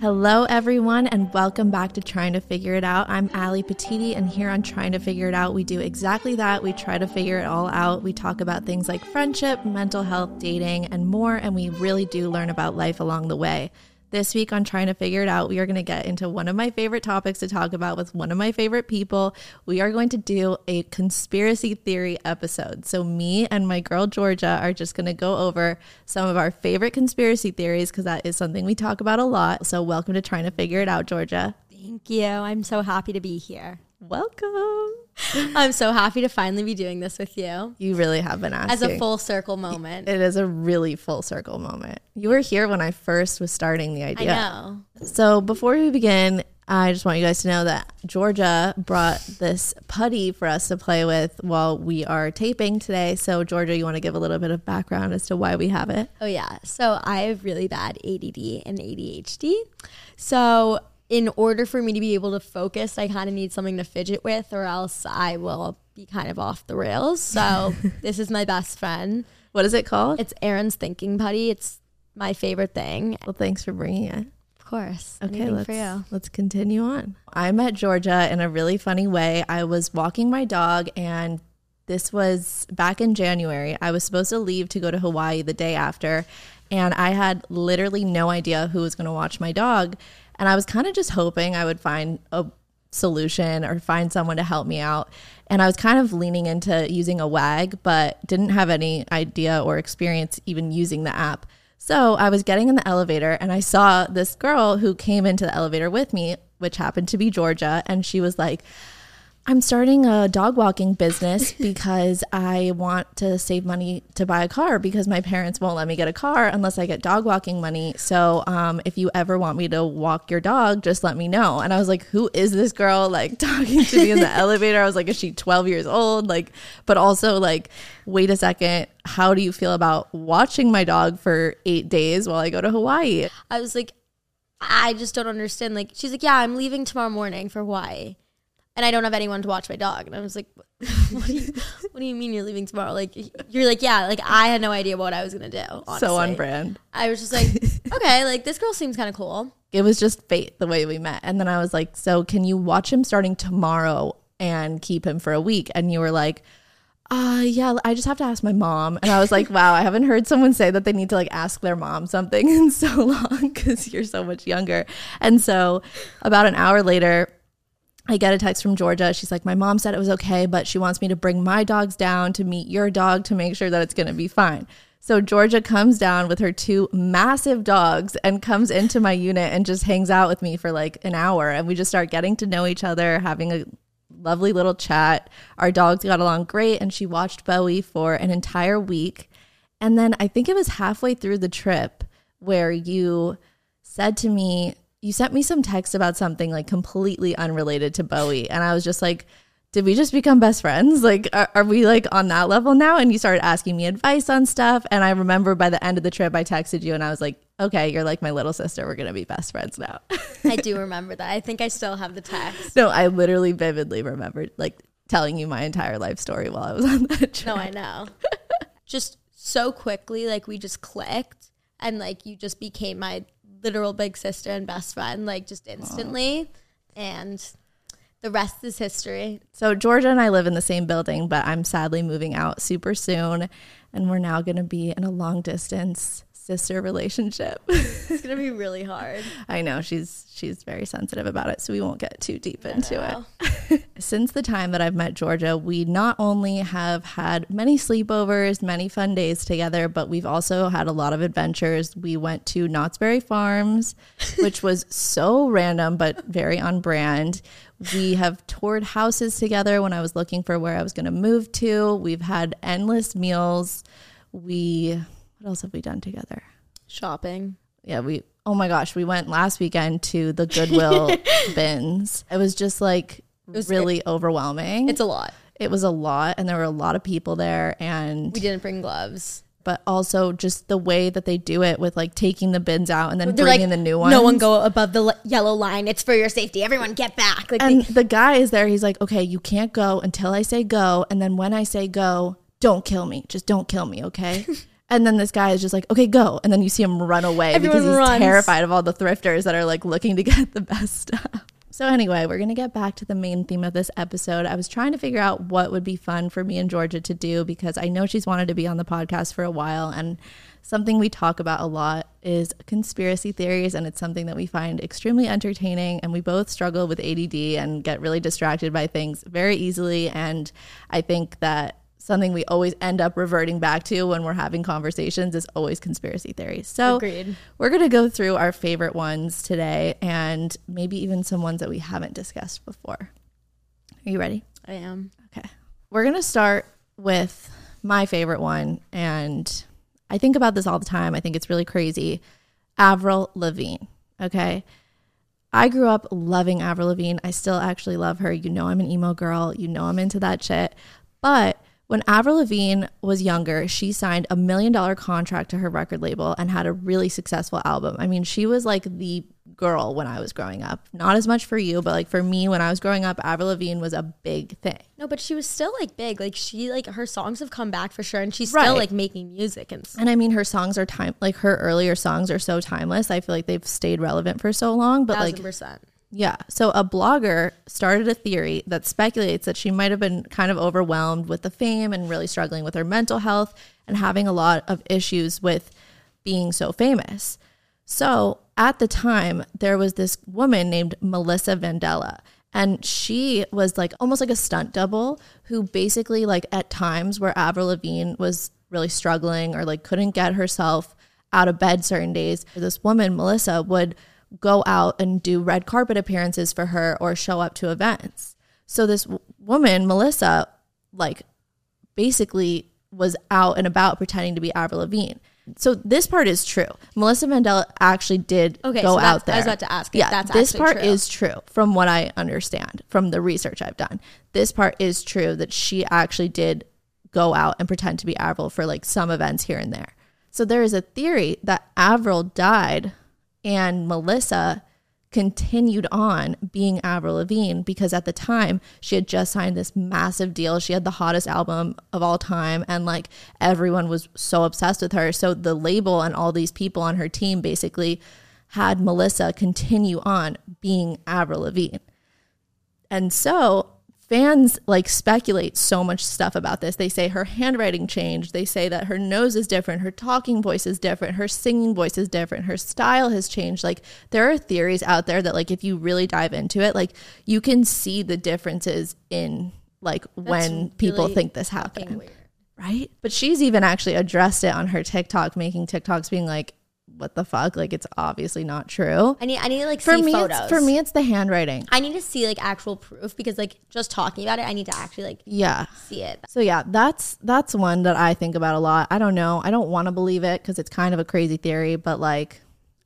Hello, everyone, and welcome back to Trying to Figure It Out. I'm Ally Petitti, and here on Trying to Figure It Out, we do exactly that. We try to figure it all out. We talk about things like friendship, mental health, dating, and more, and we really do learn about life along the way. This week on Trying to Figure It Out, we are going to get into one of my favorite topics to talk about with one of my favorite people. We are going to do a conspiracy theory episode. So, me and my girl Georgia are just going to go over some of our favorite conspiracy theories because that is something we talk about a lot. So, welcome to Trying to Figure It Out, Georgia. Thank you. I'm so happy to be here. Welcome. I'm so happy to finally be doing this with you You really have been asking. as a full circle moment. It is a really full circle moment. You were here when I first was starting the I idea. know. So before we begin, I just want you guys to know that Georgia brought this putty for us to play with while we are taping today. So Georgia, you want to give a little bit of background as to why we have it? Oh, yeah. So I have really bad ADD and ADHD. So, in order for me to be able to focus, I kind of need something to fidget with, or else I will be kind of off the rails. So, this is my best friend. What is it called? It's Aaron's thinking putty. It's my favorite thing. well, thanks for bringing it. Of course. Okay, let's for you. let's continue on. I met Georgia in a really funny way. I was walking my dog and this was back in January. I was supposed to leave to go to Hawaii the day after and I had literally no idea who was going to watch my dog and I was kind of just hoping I would find a solution or find someone to help me out. And I was kind of leaning into using a WAG, but didn't have any idea or experience even using the app. So I was getting in the elevator and I saw this girl who came into the elevator with me, which happened to be Georgia. And she was like, I'm starting a dog walking business because I want to save money to buy a car because my parents won't let me get a car unless I get dog walking money. So, um, if you ever want me to walk your dog, just let me know. And I was like, who is this girl like talking to me in the elevator? I was like, is she 12 years old? Like, but also like, wait a second. How do you feel about watching my dog for eight days while I go to Hawaii? I was like, I just don't understand. Like, she's like, yeah, I'm leaving tomorrow morning for Hawaii, and I don't have anyone to watch my dog. And I was like, what do you, what do you mean you're leaving tomorrow? Like, you're like, yeah, like I had no idea what I was gonna do. Honestly. So on brand. I was just like, okay, like this girl seems kind of cool. it was just fate the way we met. And then I was like, So can you watch him starting tomorrow and keep him for a week? And you were like, uh yeah, I just have to ask my mom. And I was like, Wow, I haven't heard someone say that they need to like ask their mom something in so long because you're so much younger. And so about an hour later, I get a text from Georgia. She's like, My mom said it was okay, but she wants me to bring my dogs down to meet your dog to make sure that it's going to be fine. So Georgia comes down with her two massive dogs and comes into my unit and just hangs out with me for like an hour. And we just start getting to know each other, having a lovely little chat. Our dogs got along great. And she watched Bowie for an entire week. And then I think it was halfway through the trip where you said to me, you sent me some text about something like completely unrelated to Bowie. And I was just like, did we just become best friends? Like, are, are we like on that level now? And you started asking me advice on stuff. And I remember by the end of the trip, I texted you and I was like, okay, you're like my little sister. We're going to be best friends now. I do remember that. I think I still have the text. no, I literally vividly remembered like telling you my entire life story while I was on that trip. No, I know. just so quickly, like we just clicked, and like you just became my literal big sister and best friend, like just instantly. And the rest is history. So Georgia and I live in the same building, but I'm sadly moving out super soon, and we're now going to be in a long distance sister relationship. It's gonna be really hard. I know she's she's very sensitive about it, so we won't get too deep into know. it. Since the time that I've met Georgia, we not only have had many sleepovers, many fun days together, but we've also had a lot of adventures. We went to Knott's Berry Farms, which was so random but very on brand. We have toured houses together when I was looking for where I was going to move to. We've had endless meals. We what else have we done together? Shopping. yeah, we oh my gosh, we went last weekend to the Goodwill bins. It was just like it was- really overwhelming. It's a lot. it was a lot and there were a lot of people there and We didn't bring gloves. but also just the way that they do it with like taking the bins out and then They're bringing like, the new ones. No one go above the yellow line. It's for your safety. Everyone get back. Like And they- the guy is there. He's like, okay, you can't go until I say go. And then when I say go, don't kill me. Just don't kill me, okay? And then this guy is just like, okay, go. And then you see him run away Everyone because he's runs. terrified of all the thrifters that are like looking to get the best stuff. So, anyway, we're going to get back to the main theme of this episode. I was trying to figure out what would be fun for me and Georgia to do because I know she's wanted to be on the podcast for a while. And something we talk about a lot is conspiracy theories. And it's something that we find extremely entertaining. And we both struggle with ADD and get really distracted by things very easily. And I think that something we always end up reverting back to when we're having conversations is always conspiracy theories. So Agreed. we're going to go through our favorite ones today and maybe even some ones that we haven't discussed before. Are you ready? I am. Okay. We're going to start with my favorite one. And I think about this all the time. I think it's really crazy. Avril Lavigne. Okay. I grew up loving Avril Lavigne. I still actually love her. You know, I'm an emo girl. You know, I'm into that shit. But when Avril Lavigne was younger, she signed a million dollar contract to her record label and had a really successful album. I mean, she was like the girl when I was growing up. Not as much for you, but like for me when I was growing up, Avril Lavigne was a big thing. No, but she was still like big. Like she like her songs have come back for sure, and she's Right. still like making music and. stuff. And I mean, her songs are time like her earlier songs are so timeless. I feel like they've stayed relevant for so long. But Thousand like, percent. Yeah. So a blogger started a theory that speculates that she might have been kind of overwhelmed with the fame and really struggling with her mental health and having a lot of issues with being so famous. So at the time, there was this woman named Melissa Vandella. And she was like almost like a stunt double who basically, like, at times where Avril Lavigne was really struggling or like couldn't get herself out of bed certain days, this woman, Melissa, would go out and do red carpet appearances for her or show up to events. So this w- woman, Melissa, like basically was out and about pretending to be Avril Lavigne. So this part is true. Melissa Vandella actually did Okay, go so out there. I was about to ask if Yeah, that's this part true. is true from what I understand from the research I've done. This part is true that she actually did go out and pretend to be Avril for like some events here and there. So there is a theory that Avril died and Melissa continued on being Avril Lavigne because at the time she had just signed this massive deal. She had the hottest album of all time and like everyone was so obsessed with her. So the label and all these people on her team basically had Melissa continue on being Avril Lavigne. And so fans like speculate so much stuff about this. They say her handwriting changed. They say that her nose is different, her talking voice is different, her singing voice is different, her style has changed. Like there are theories out there that like if you really dive into it, like you can see the differences in like when people really think this happened. weird. Right? But she's even actually addressed it on her TikTok, making TikToks being like, what the fuck? Like it's obviously not true. I need I need to like For see me, photos. it's, for me, it's the handwriting. I need to see like actual proof because like just talking about it, I need to actually like Yeah. see it. So yeah, that's that's one that I think about a lot. I don't know. I don't want to believe it because it's kind of a crazy theory, but like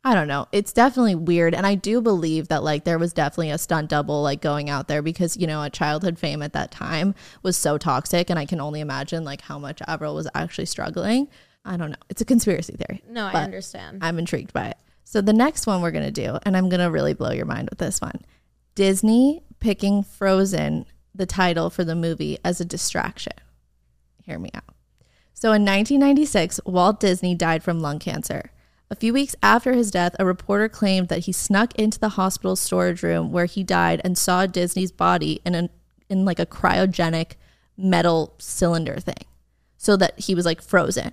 I don't know. It's definitely weird and I do believe that like there was definitely a stunt double like going out there because you know, a childhood fame at that time was so toxic and I can only imagine like how much Avril was actually struggling. I don't know. It's a conspiracy theory. No, I understand. I'm intrigued by it. So the next one we're going to do, and I'm going to really blow your mind with this one Disney picking Frozen, the title for the movie, as a distraction. Hear me out. So in 1996, Walt Disney died from lung cancer. A few weeks after his death, a reporter claimed that he snuck into the hospital storage room where he died and saw Disney's body in an in like a cryogenic metal cylinder thing. So that he was like frozen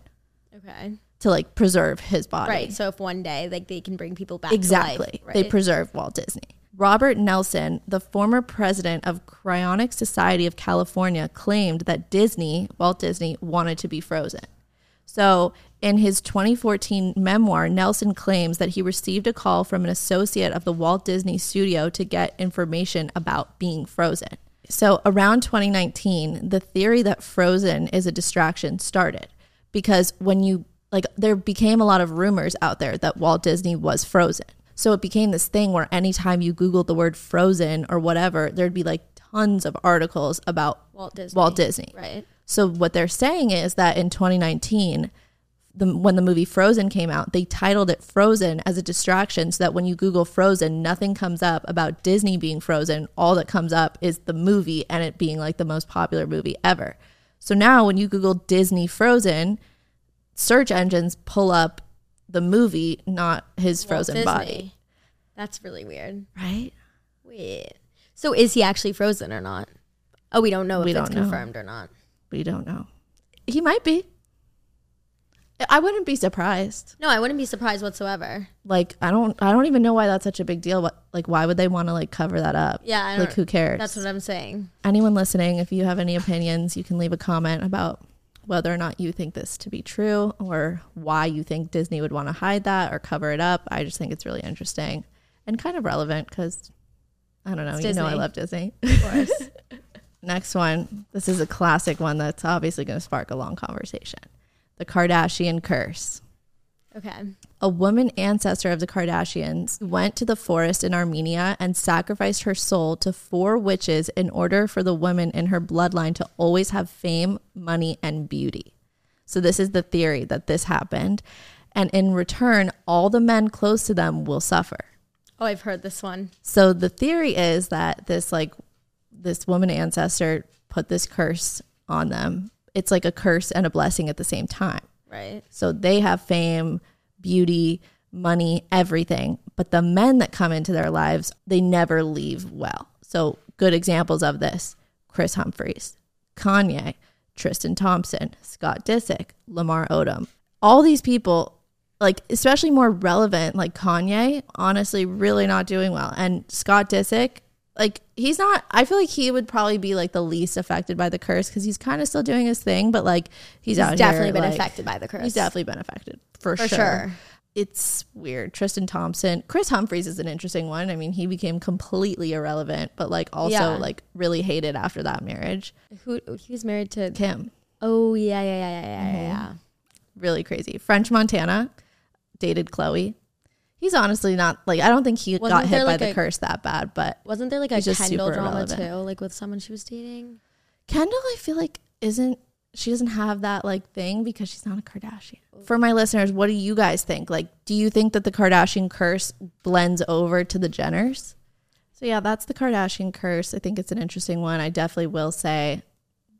okay. to like preserve his body. Right. So if one day like they can bring people back Exactly. to life, They preserve Walt Disney. Robert Nelson, the former president of Cryonic Society of California, claimed that Disney, Walt Disney, wanted to be frozen. So, in his 2014 memoir, Nelson claims that he received a call from an associate of the Walt Disney Studio to get information about being frozen. So, around 2019, the theory that Frozen is a distraction started because when you like, there became a lot of rumors out there that Walt Disney was frozen. So, it became this thing where anytime you Googled the word frozen or whatever, there'd be like tons of articles about Walt Disney. Walt Disney. Right. So what they're saying is that in 2019, the, when the movie Frozen came out, they titled it Frozen as a distraction so that when you Google Frozen, nothing comes up about Disney being frozen. All that comes up is the movie and it being like the most popular movie ever. So now when you Google Disney Frozen, search engines pull up the movie, not his Walt frozen Disney. body. That's really weird. Right? Wait. So is he actually frozen or not? Oh, we don't know if We it's don't know. confirmed or not. We don't know. He might be. I wouldn't be surprised. No, I wouldn't be surprised whatsoever. Like I don't I don't even know why that's such a big deal. What like why would they want to like cover that up? Yeah, I Like who cares? That's what I'm saying. anyone listening, if you have any opinions, you can leave a comment about whether or not you think this to be true or why you think Disney would want to hide that or cover it up. I just think it's really interesting and kind of relevant because I don't know. It's you know, I love Disney. Of course. Next one. This is a classic one that's obviously going to spark a long conversation. The Kardashian curse. okay. A woman ancestor of the Kardashians went to the forest in Armenia and sacrificed her soul to four witches in order for the women in her bloodline to always have fame, money, and beauty. So, this is the theory that this happened. And in return, all the men close to them will suffer. Oh, I've heard this one. So, the theory is that this, like, this woman ancestor put this curse on them. It's like a curse and a blessing at the same time. Right. So they have fame, beauty, money, everything. But the men that come into their lives, they never leave well. So good examples of this Kris Humphries, Kanye, Tristan Thompson, Scott Disick, Lamar Odom. All these people, like especially more relevant, like Kanye, honestly, really not doing well. And Scott Disick, like he's not i feel like he would probably be like the least affected by the curse because he's kind of still doing his thing but like he's, He's definitely here, been like- affected by the curse. He's definitely been affected for, For sure. sure. It's weird. Tristan Thompson, Kris Humphries is an interesting one. I mean, he became completely irrelevant, but like also Yeah. like really hated after that marriage. Who he was married to? Kim, Oh yeah, yeah, yeah, yeah, yeah, Mm-hmm. yeah. really crazy. French Montana dated Khloé. He's honestly not like I don't think he Wasn't got hit there, by like, the a- curse that bad, but Wasn't there like a just Kendall super drama irrelevant. too, like with someone she was dating? Kendall, I feel like isn't she doesn't have that like thing because she's not a Kardashian. For my listeners, what do you guys think? Like, do you think that the Kardashian curse blends over to the Jenners? So yeah, that's the Kardashian curse. I think it's an interesting one. I definitely will say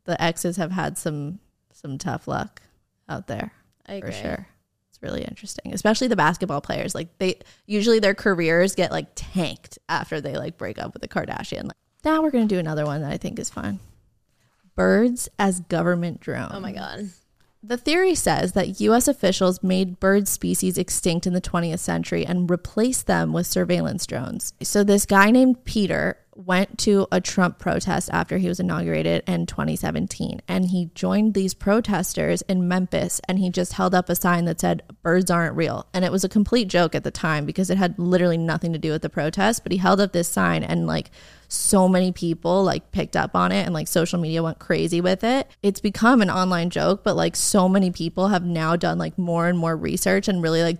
the exes have had some some tough luck out there I for sure. Really interesting, especially the basketball players. Like they usually their careers get like tanked after they like break up with a Kardashian. Like, now we're gonna do another one that I think is fun. Birds as government drones. Oh my god. The theory says that U.S. officials made bird species extinct in the 20th century and replaced them with surveillance drones. So, this guy named Peter went to a Trump protest after he was inaugurated in 2017. And he joined these protesters in Memphis and he just held up a sign that said, Birds aren't real. And it was a complete joke at the time because it had literally nothing to do with the protest. But he held up this sign and, like, so many people like picked up on it and like social media went crazy with it. It's become an online joke, but like so many people have now done like more and more research and really like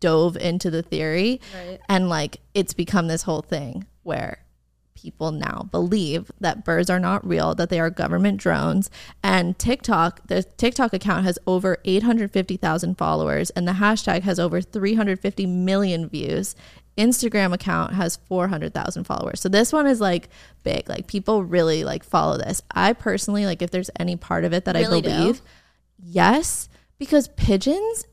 dove into the theory. Right. And like it's become this whole thing where people now believe that birds are not real, that they are government drones. And TikTok, the TikTok account has over 850,000 followers and the hashtag has over 350 million views. Instagram account has 400,000 followers. So this one is like big. Like people really like follow this. I personally like if there's any part of it that Really I do? believe, yes, because pigeons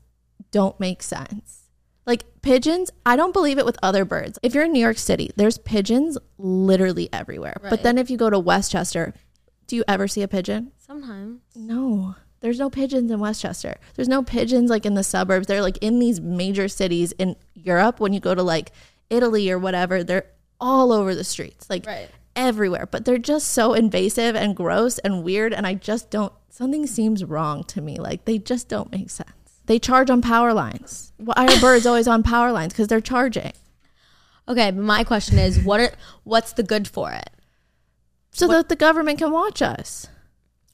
don't make sense. Like pigeons, I don't believe it with other birds. If you're in New York City, there's pigeons literally everywhere. But then if you go to Westchester, do you ever see a pigeon? Sometimes. No. There's no pigeons in Westchester. There's no pigeons like in the suburbs. They're like in these major cities in Europe when you go to like Italy or whatever, they're all over the streets. Like Right. everywhere, but they're just so invasive and gross and weird and I just don't something seems wrong to me. Like they just don't make sense. They charge on power lines. Why are birds always on power lines? Because they're charging. Okay, but my question is, what are what's the good for it? So that the government can watch us.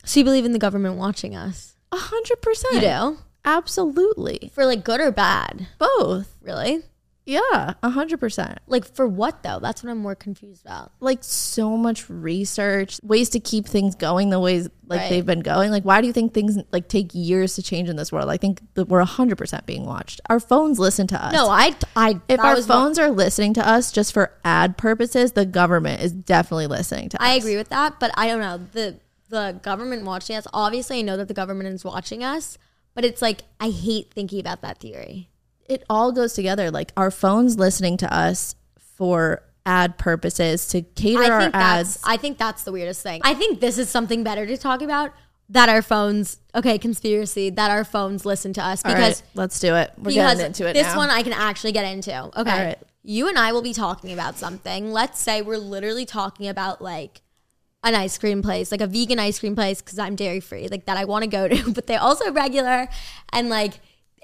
So you believe in the government watching us? A hundred percent. You do Absolutely. for like good or bad? Both. Really? Yeah. A hundred percent. Like for what though? That's what I'm more confused about. Like so much research, ways to keep things going the ways like Right. they've been going. Like why do you think things like take years to change in this world? I think that we're a hundred percent being watched. Our phones listen to us. No, I I If our was what- phones are listening to us just for ad purposes, the government is definitely listening to us. I agree with that, but I don't know the the government watching us. Obviously, I know that the government is watching us, but it's like I hate thinking about that theory. It all goes together. Like our phones listening to us for ad purposes to cater I our think ads. I think that's the weirdest thing. I think this is something better to talk about that our phones okay, conspiracy, that our phones listen to us because right, let's do it. We're getting into it this now. one I can actually get into. Okay. All right. You and I will be talking about something. Let's say we're literally talking about like an ice cream place, like a vegan ice cream place, because I'm dairy free, like that I want to go to, but they're also regular and like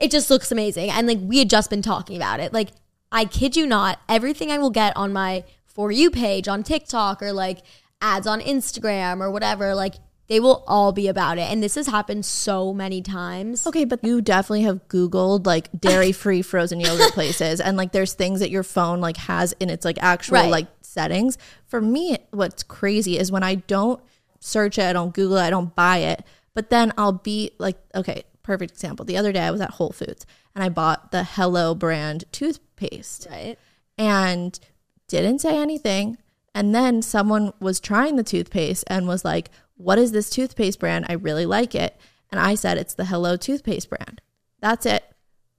it just looks amazing. And like we had just been talking about it. Like I kid you not, everything I will get on my For You page on TikTok or like ads on Instagram or whatever, like they will all be about it. And this has happened so many times. Okay, but you definitely have Googled like dairy free frozen yogurt places and like there's things that your phone like has in its like actual Right. like settings. For me, what's crazy is when I don't search it, I don't Google it, I don't buy it, but then I'll be like, okay, perfect example. The other day I was at Whole Foods and I bought the Hello brand toothpaste Right. and didn't say anything. And then someone was trying the toothpaste and was like, What is this toothpaste brand? I really like it. And I said, It's the Hello toothpaste brand. That's it.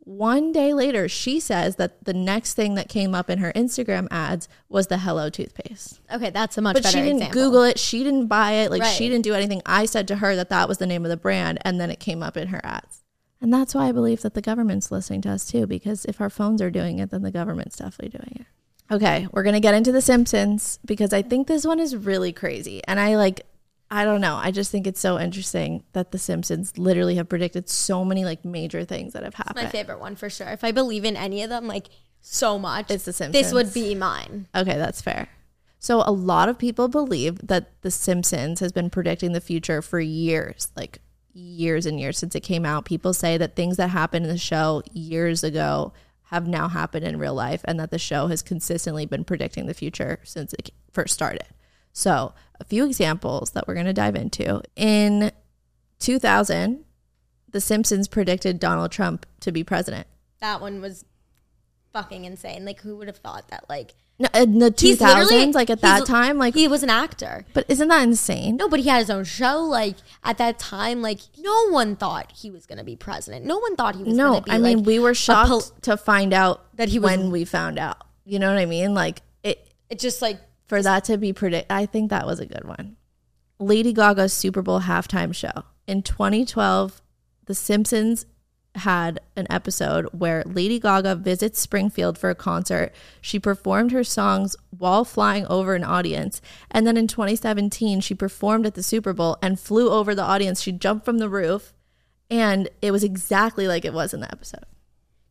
One day later, she says that the next thing that came up in her Instagram ads was the Hello toothpaste. Okay, that's a much But better she didn't example. Google it. She didn't buy it. Like, she didn't do anything. I said to her that that was the name of the brand. And then it came up in her ads. And that's why I believe that the government's listening to us too, because if our phones are doing it, then the government's definitely doing it. Okay, we're going to get into The Simpsons because I think this one is really crazy. And I like, I don't know. I just think it's so interesting that The Simpsons literally have predicted so many like major things that have happened. It's my favorite one for sure. If I believe in any of them, like so much, It's The Simpsons. this would be mine. Okay, that's fair. So a lot of people believe that The Simpsons has been predicting the future for years, like years and years since it came out. People say that things that happened in the show years ago have now happened in real life and that the show has consistently been predicting the future since it first started. So, a few examples that we're going to dive into. In 2000, The Simpsons predicted Donald Trump to be president. That one was fucking insane. Like, who would have thought that? Like, No, In the 2000s, like at that time, like, he was an actor. but isn't that insane? No, but he had his own show. Like at that time, like no one thought he was going to be president. No one thought he was. No, I mean like, we were shocked pol- to find out That he was- when we found out. You know what I mean? Like it it just like for that to be predict. I think that was a good one. Lady Gaga's Super Bowl halftime show in 2012. The Simpsons had an episode where Lady Gaga visits Springfield for a concert. She performed her songs while flying over an audience. And then in 2017, she performed at the Super Bowl and flew over the audience. She jumped from the roof, and it was exactly like it was in the episode.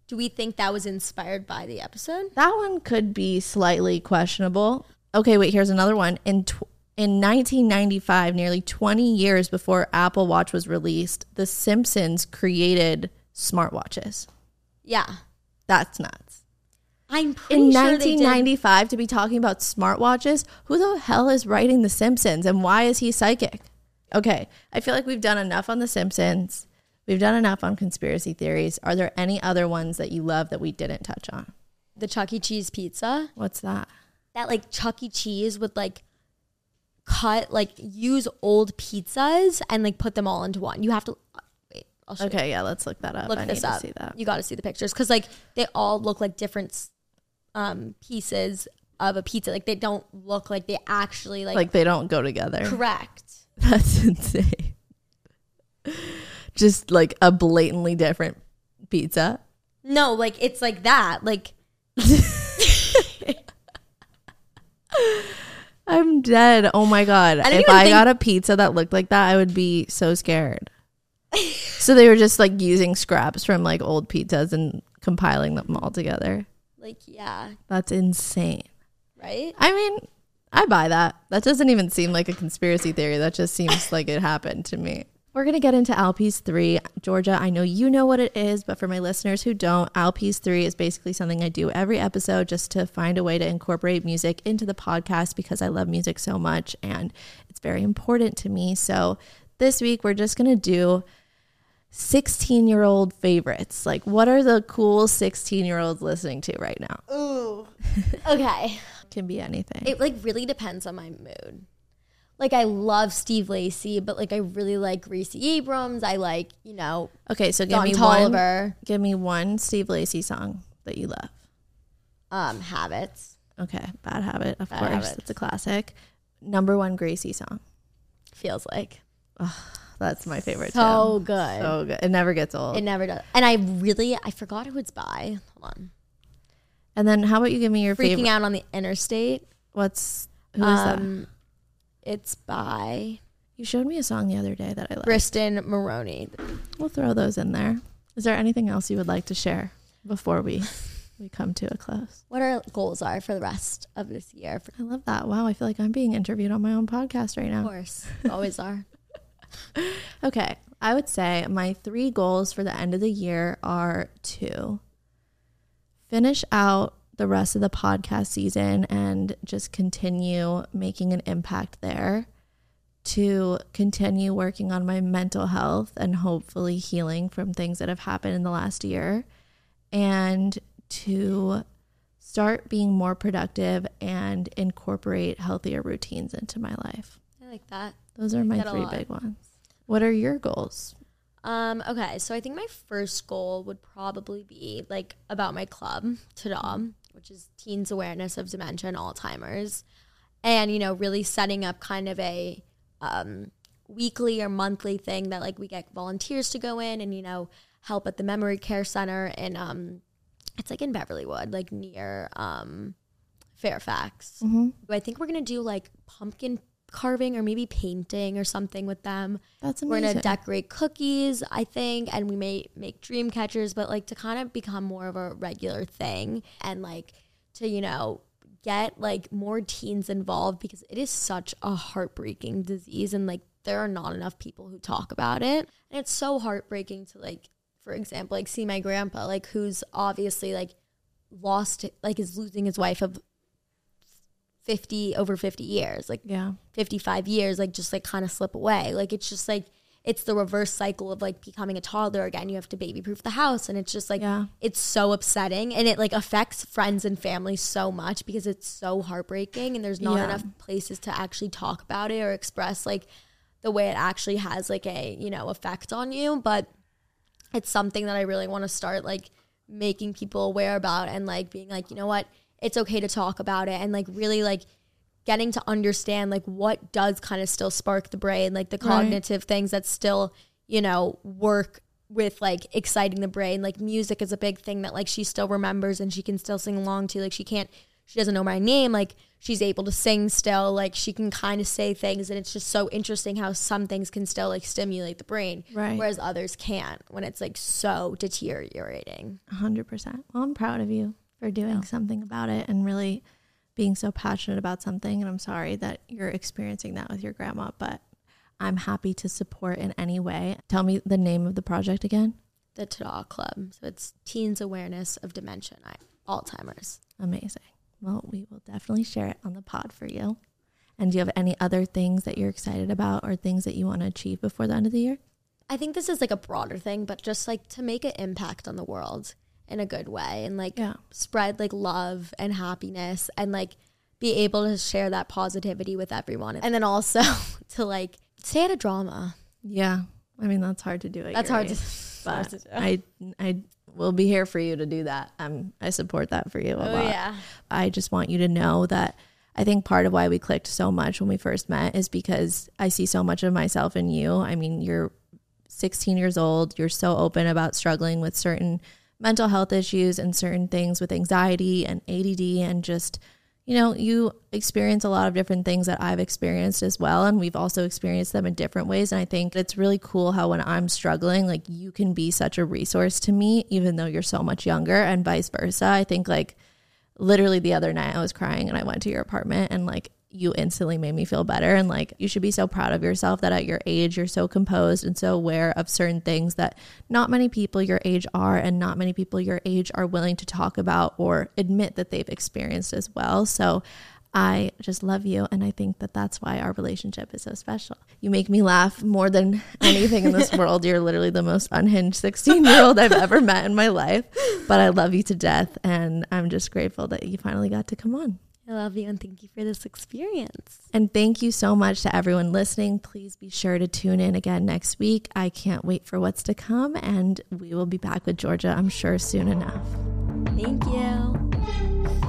Do we think that was inspired by the episode? That one could be slightly questionable. Okay, wait, here's another one. In tw- in 1995, nearly 20 years before Apple Watch was released, The Simpsons created smartwatches. Yeah, That's nuts. I'm pretty In sure 1995 to be talking about smartwatches, who the hell is writing The Simpsons and why is he psychic? Okay, I feel like we've done enough on The Simpsons. We've done enough on conspiracy theories. Are there any other ones that you love that we didn't touch on? the Chuck E. Cheese pizza. What's that? That like Chuck E. Cheese would like cut like use old pizzas and like put them all into one. You have to wait. I'll show you. Okay, yeah, let's look that up. look I this up. to see that. You got to see the pictures because like they all look like different um, pieces of a pizza. Like they don't look like they actually like, Like they don't go together. correct. That's insane. Just like a blatantly different pizza. No, like it's like that. Like I'm dead. Oh my god. didn't If I think- got a pizza that looked like that, I would be so scared. so they were just like using scraps from like old pizzas and compiling them all together. like yeah, That's insane. right? I mean, I buy that. That doesn't even seem like a conspiracy theory. That just seems like it happened to me. We're going to get into Al P's 3. Georgia, I know you know what it is, but for my listeners who don't, Al P's 3 is basically something I do every episode just to find a way to incorporate music into the podcast because I love music so much and it's very important to me. So this week, we're just going to do 16 year old favorites. Like, what are the cool 16 year olds listening to right now? Ooh. okay. Can be anything. It like really depends on my mood. Like I love Steve Lacy, but like I really like Gracie Abrams. I like, you know, Okay, so give Don me one. Give me one Steve Lacy song that you love. um, Habits. Okay, Bad Habit, of Bad course. Habits. It's a classic. Number one Gracie song. Feels like That's my favorite. Song. So too. good. So good. It never gets old. It never does. And I really, I forgot who it's by. Hold on. and then how about you give me your Freaking favorite? out on the interstate. What's who is that? It's by You showed me a song the other day that I like. Briston Maroney. We'll throw those in there. Is there anything else you would like to share before we we come to a close? What our goals are for the rest of this year. I love that. Wow, I feel like I'm being interviewed on my own podcast right now. Of course, always are. Okay, I would say my three goals for the end of the year are to finish out the rest of the podcast season and just continue making an impact there, to continue working on my mental health and hopefully healing from things that have happened in the last year, and to start being more productive and incorporate healthier routines into my life. I like that. Those are my three big ones. What are your goals? Um, okay, so I think my first goal would probably be like about my club, Tada, which is Teens Awareness of Dementia and Alzheimer's. And, you know, really setting up kind of a um, weekly or monthly thing that like we get volunteers to go in and, you know, help at the memory care center and um it's like in Beverlywood, like near um Fairfax. Mm-hmm. I think we're gonna do like pumpkin carving or maybe painting or something with them. That's amazing. We're gonna decorate cookies, I think, and we may make dream catchers, but like to kind of become more of a regular thing and like to, you know, get like more teens involved because it is such a heartbreaking disease and like there are not enough people who talk about it. And it's so heartbreaking to like, for example, like see my grandpa, like who's obviously like lost like is losing his wife of 50 over 50 years. Like yeah. 55 years like just like kind of slip away like it's just like it's the reverse cycle of like becoming a toddler again you have to baby proof the house and it's just like Yeah. it's so upsetting and it like affects friends and family so much because it's so heartbreaking and there's not Yeah. enough places to actually talk about it or express like the way it actually has like a you know effect on you but it's something that I really want to start like making people aware about and like being like, you know what, it's okay to talk about it and like really like getting to understand like what does kind of still spark the brain, like the Right. cognitive things that still, you know, work with like exciting the brain. Like music is a big thing that like she still remembers and she can still sing along to. Like she can't she doesn't know my name, like she's able to sing still, like she can kind of say things and it's just so interesting how some things can still like stimulate the brain Right. whereas others can't when it's like so deteriorating. A hundred percent. Well, I'm proud of you for doing something about it and really being so passionate about something. And I'm sorry that you're experiencing that with your grandma, but I'm happy to support in any way. Tell me the name of the project again. The Tada Club. So it's Teens Awareness of Dementia and Alzheimer's. Amazing. Well, we will definitely share it on the pod for you. And do you have any other things that you're excited about or things that you want to achieve before the end of the year? I think this is like a broader thing, but just like to make an impact on the world in a good way and like Yeah. spread like love and happiness and like be able to share that positivity with everyone. And then also to like stay out of drama. Yeah. I mean, that's hard to do. At That's hard to, hard but to do. I I will be here for you to do that. Um, I support that for you a Oh lot. yeah. I just want you to know that I think part of why we clicked so much when we first met is because I see so much of myself in you. I mean, you're 16 years old. You're so open about struggling with certain mental health issues and certain things with anxiety and ADD and just you know, you experience a lot of different things that I've experienced as well. And we've also experienced them in different ways. And I think it's really cool how when I'm struggling, like you can be such a resource to me, even though you're so much younger, and vice versa. I think like literally the other night I was crying and I went to your apartment and like you instantly made me feel better and like you should be so proud of yourself that at your age you're so composed and so aware of certain things that not many people your age are and not many people your age are willing to talk about or admit that they've experienced as well. So I just love you and I think that that's why our relationship is so special. You make me laugh more than anything in this world. You're literally the most unhinged 16-year-old I've ever met in my life, but I love you to death and I'm just grateful that you finally got to come on. I love you and thank you for this experience. And thank you so much to everyone listening. Please be sure to tune in again next week. I can't wait for what's to come, and we will be back with Georgia, I'm sure, soon enough. Thank you.